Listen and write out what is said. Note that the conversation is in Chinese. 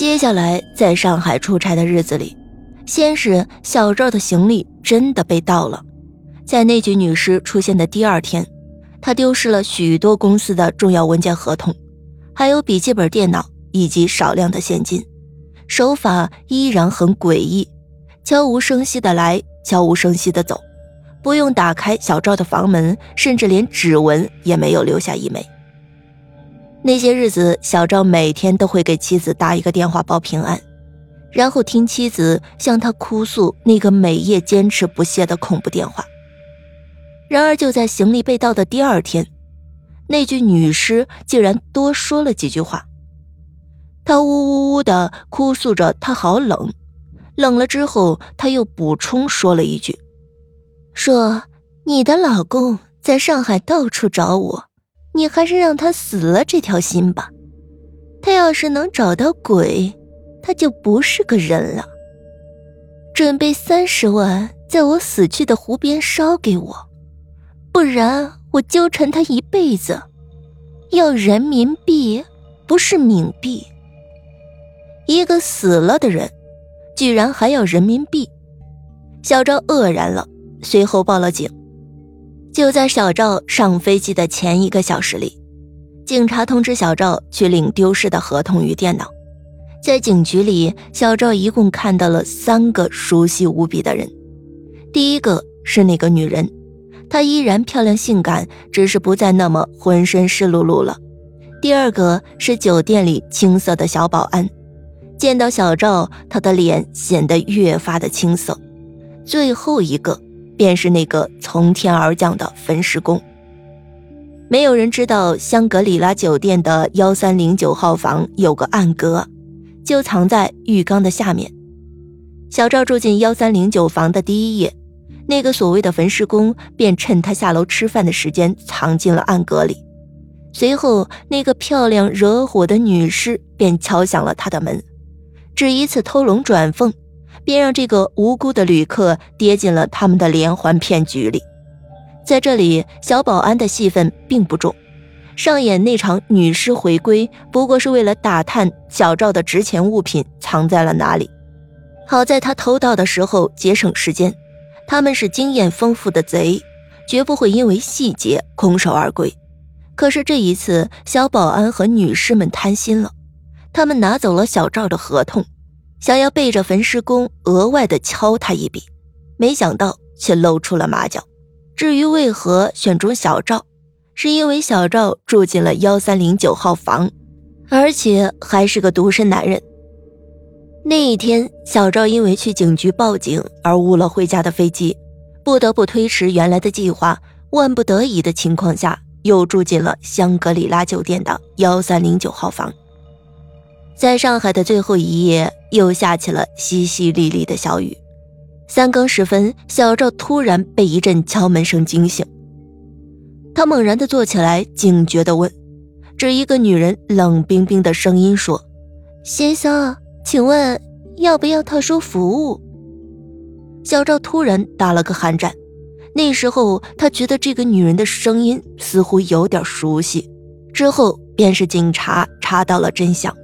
接下来在上海出差的日子里，先是小赵的行李真的被盗了，在那具女尸出现的第二天，他丢失了许多公司的重要文件、合同，还有笔记本电脑以及少量的现金，手法依然很诡异，悄无声息的来，悄无声息的走，不用打开小赵的房门，甚至连指纹也没有留下一枚。那些日子，小赵每天都会给妻子打一个电话报平安，然后听妻子向他哭诉那个每夜坚持不懈的恐怖电话。然而，就在行李被盗的第二天，那具女尸竟然多说了几句话。她呜呜呜的哭诉着，她好冷，冷了之后，她又补充说了一句：“说你的老公在上海到处找我。”你还是让他死了这条心吧，他要是能找到鬼，他就不是个人了。准备三十万在我死去的湖边烧给我，不然我纠缠他一辈子。要人民币，不是冥币。一个死了的人，居然还要人民币，小赵愕然了，随后报了警。就在小赵上飞机的前一个小时里，警察通知小赵去领丢失的合同与电脑。在警局里，小赵一共看到了三个熟悉无比的人。第一个是那个女人，她依然漂亮性感，只是不再那么浑身湿漉漉了。第二个是酒店里青涩的小保安，见到小赵，他的脸显得越发的青涩。最后一个。便是那个从天而降的焚尸工。没有人知道香格里拉酒店的幺三零九号房有个暗格，就藏在浴缸的下面。小赵住进幺三零九房的第一夜，那个所谓的焚尸工便趁他下楼吃饭的时间藏进了暗格里。随后，那个漂亮惹火的女尸便敲响了他的门，只一次偷龙转凤。便让这个无辜的旅客跌进了他们的连环骗局里。在这里，小保安的戏份并不重，上演那场女尸回归，不过是为了打探小赵的值钱物品藏在了哪里。好在他偷盗的时候节省时间，他们是经验丰富的贼，绝不会因为细节空手而归。可是这一次，小保安和女士们贪心了，他们拿走了小赵的合同。想要背着焚尸工额外的敲他一笔，没想到却露出了马脚。至于为何选中小赵，是因为小赵住进了幺三零九号房，而且还是个独身男人。那一天，小赵因为去警局报警而误了回家的飞机，不得不推迟原来的计划。万不得已的情况下，又住进了香格里拉酒店的幺三零九号房。在上海的最后一夜，又下起了淅淅沥沥的小雨。三更时分，小赵突然被一阵敲门声惊醒。他猛然地坐起来，警觉地问：“这一个女人冷冰冰的声音说：‘先生，请问要不要特殊服务？’”小赵突然打了个寒战。那时候，他觉得这个女人的声音似乎有点熟悉。之后，便是警察查到了真相。